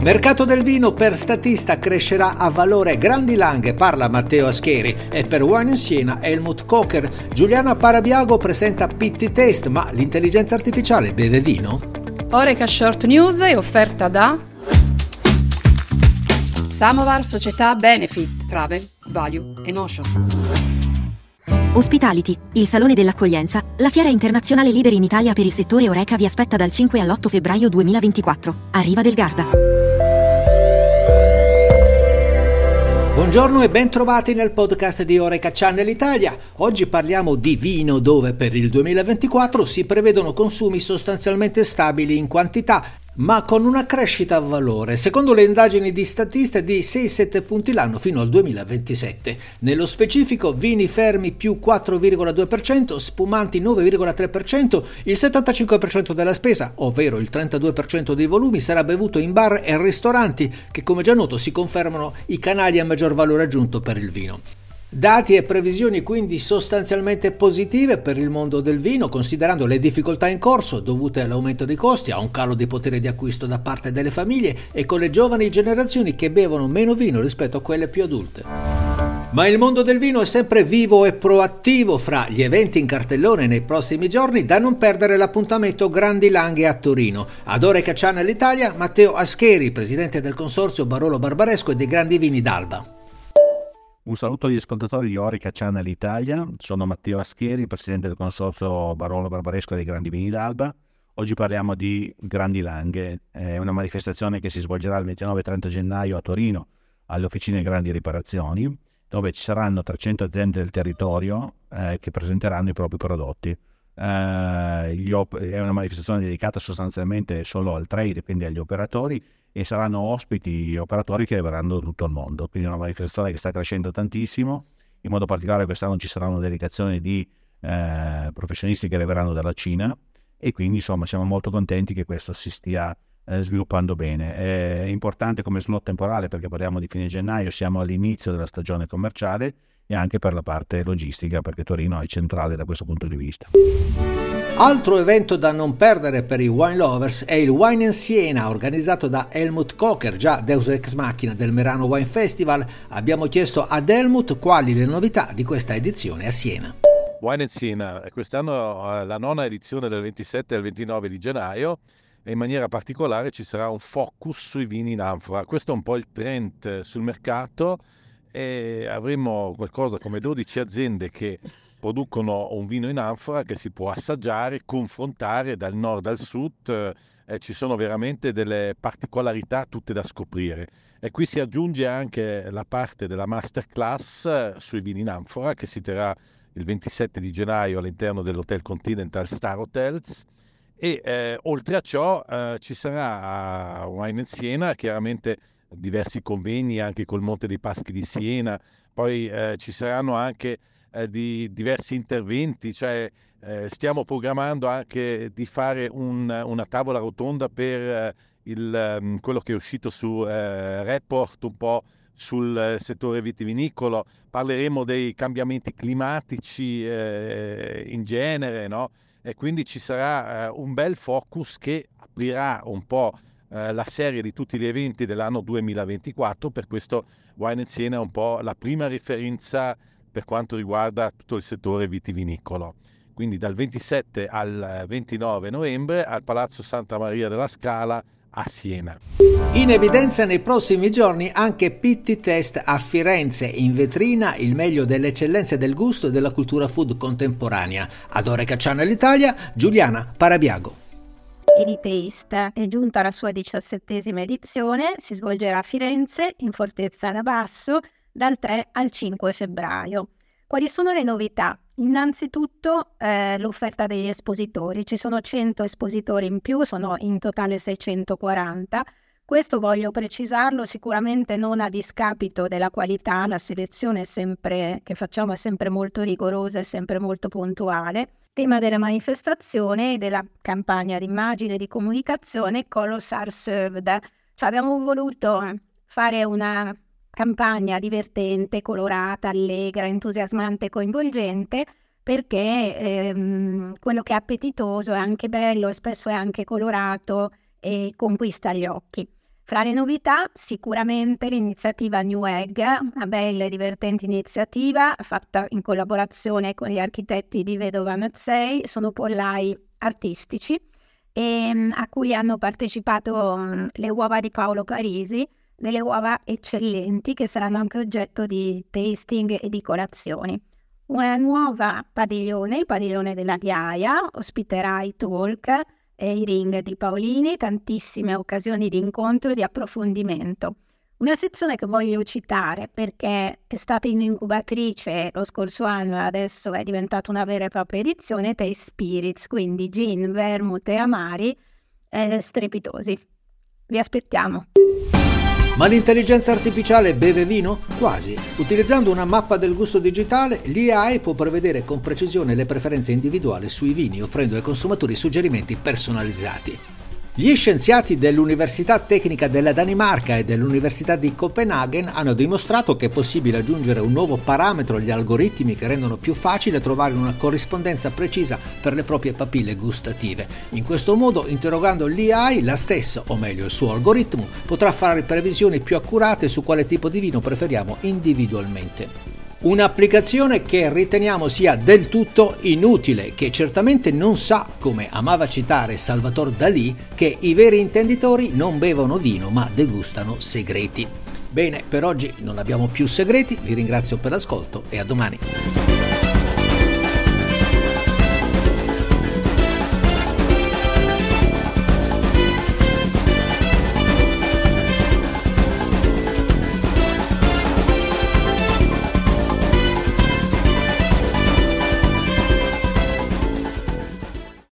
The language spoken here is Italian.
Mercato del vino per statista crescerà a valore Grandi Langhe, parla Matteo Ascheri e per Wine Siena Helmut Kocher. Giuliana Parabiago presenta Pitti Taste, ma l'intelligenza artificiale beve vino? Oreca Short News è offerta da Samovar Società Benefit Travel Value Emotion. Ospitality, il salone dell'accoglienza, la fiera internazionale leader in Italia per il settore Oreca vi aspetta dal 5 all'8 febbraio 2024. Arriva del Garda. Buongiorno e ben trovati nel podcast di Oreca Channel Italia. Oggi parliamo di vino dove per il 2024 si prevedono consumi sostanzialmente stabili in quantità ma con una crescita a valore, secondo le indagini di Statista, di 6-7 punti l'anno fino al 2027. Nello specifico, vini fermi più 4,2%, spumanti 9,3%, il 75% della spesa, ovvero il 32% dei volumi, sarà bevuto in bar e ristoranti, che come già noto si confermano i canali a maggior valore aggiunto per il vino. Dati e previsioni quindi sostanzialmente positive per il mondo del vino, considerando le difficoltà in corso dovute all'aumento dei costi, a un calo di potere di acquisto da parte delle famiglie e con le giovani generazioni che bevono meno vino rispetto a quelle più adulte. Ma il mondo del vino è sempre vivo e proattivo fra gli eventi in cartellone nei prossimi giorni da non perdere l'appuntamento Grandi Langhe a Torino. Ad Oreca Channel Italia, Matteo Ascheri, presidente del consorzio Barolo Barbaresco e dei Grandi Vini d'Alba. Un saluto agli ascoltatori di Orica Channel Italia, sono Matteo Aschieri, presidente del consorzio Barolo Barbaresco dei Grandi Vini d'Alba. Oggi parliamo di Grandi Langhe, è una manifestazione che si svolgerà il 29 30 gennaio a Torino, alle officine Grandi Riparazioni, dove ci saranno 300 aziende del territorio eh, che presenteranno i propri prodotti. Eh, op- è una manifestazione dedicata sostanzialmente solo al trade, quindi agli operatori, e saranno ospiti operatori che verranno da tutto il mondo. Quindi è una manifestazione che sta crescendo tantissimo. In modo particolare quest'anno ci sarà una delegazione di eh, professionisti che arriveranno dalla Cina e quindi insomma siamo molto contenti che questo si stia eh, sviluppando bene. È importante come slot temporale perché parliamo di fine gennaio, siamo all'inizio della stagione commerciale e anche per la parte logistica perché Torino è centrale da questo punto di vista. Altro evento da non perdere per i wine lovers è il Wine in Siena organizzato da Helmut Kocher, già Deus Ex Machina del Merano Wine Festival. Abbiamo chiesto ad Helmut quali le novità di questa edizione a Siena. Wine in Siena, quest'anno la nona edizione del 27 al 29 di gennaio e in maniera particolare ci sarà un focus sui vini in anfora. Questo è un po' il trend sul mercato e avremo qualcosa come 12 aziende che producono un vino in anfora che si può assaggiare, confrontare dal nord al sud, eh, ci sono veramente delle particolarità tutte da scoprire. E qui si aggiunge anche la parte della masterclass eh, sui vini in anfora che si terrà il 27 di gennaio all'interno dell'Hotel Continental Star Hotels. E eh, oltre a ciò eh, ci sarà a Wine Siena chiaramente diversi convegni anche col Monte dei Paschi di Siena, poi eh, ci saranno anche eh, di diversi interventi, cioè eh, stiamo programmando anche di fare un, una tavola rotonda per eh, il, um, quello che è uscito su eh, Report un po' sul settore vitivinicolo, parleremo dei cambiamenti climatici eh, in genere, no? E quindi ci sarà eh, un bel focus che aprirà un po' eh, la serie di tutti gli eventi dell'anno 2024, per questo Wine Siena è un po' la prima referenza per quanto riguarda tutto il settore vitivinicolo. Quindi dal 27 al 29 novembre al Palazzo Santa Maria della Scala a Siena. In evidenza nei prossimi giorni anche Pitti Test a Firenze, in vetrina il meglio delle eccellenze del gusto e della cultura food contemporanea. Ad Oreca Channel Italia, Giuliana Parabiago. Taste è giunta alla sua diciassettesima edizione, si svolgerà a Firenze, in Fortezza da Basso, dal 3 al 5 febbraio. Quali sono le novità? Innanzitutto eh, l'offerta degli espositori, ci sono 100 espositori in più, sono in totale 640. Questo voglio precisarlo sicuramente non a discapito della qualità, la selezione sempre, che facciamo è sempre molto rigorosa e sempre molto puntuale. Tema della manifestazione e della campagna di immagine e di comunicazione Colossar Served. Cioè abbiamo voluto fare una campagna divertente, colorata, allegra, entusiasmante e coinvolgente perché ehm, quello che è appetitoso è anche bello e spesso è anche colorato e conquista gli occhi. Fra le novità sicuramente l'iniziativa New Egg, una bella e divertente iniziativa fatta in collaborazione con gli architetti di Vedova Mazzei, sono pollai artistici e, ehm, a cui hanno partecipato mm, le uova di Paolo Parisi, delle uova eccellenti che saranno anche oggetto di tasting e di colazioni. Una nuova padiglione, il padiglione della Ghiaia, ospiterà i talk e i ring di Paolini, tantissime occasioni di incontro e di approfondimento. Una sezione che voglio citare perché è stata in incubatrice lo scorso anno e adesso è diventata una vera e propria edizione, Taste Spirits, quindi gin, vermouth e amari eh, strepitosi. Vi aspettiamo. Ma l'intelligenza artificiale beve vino? Quasi. Utilizzando una mappa del gusto digitale, l'IAI può prevedere con precisione le preferenze individuali sui vini, offrendo ai consumatori suggerimenti personalizzati. Gli scienziati dell'Università Tecnica della Danimarca e dell'Università di Copenaghen hanno dimostrato che è possibile aggiungere un nuovo parametro agli algoritmi che rendono più facile trovare una corrispondenza precisa per le proprie papille gustative. In questo modo, interrogando l'AI, la stessa, o meglio il suo algoritmo, potrà fare previsioni più accurate su quale tipo di vino preferiamo individualmente. Un'applicazione che riteniamo sia del tutto inutile, che certamente non sa, come amava citare Salvatore Dalì, che i veri intenditori non bevono vino ma degustano segreti. Bene, per oggi non abbiamo più segreti, vi ringrazio per l'ascolto e a domani.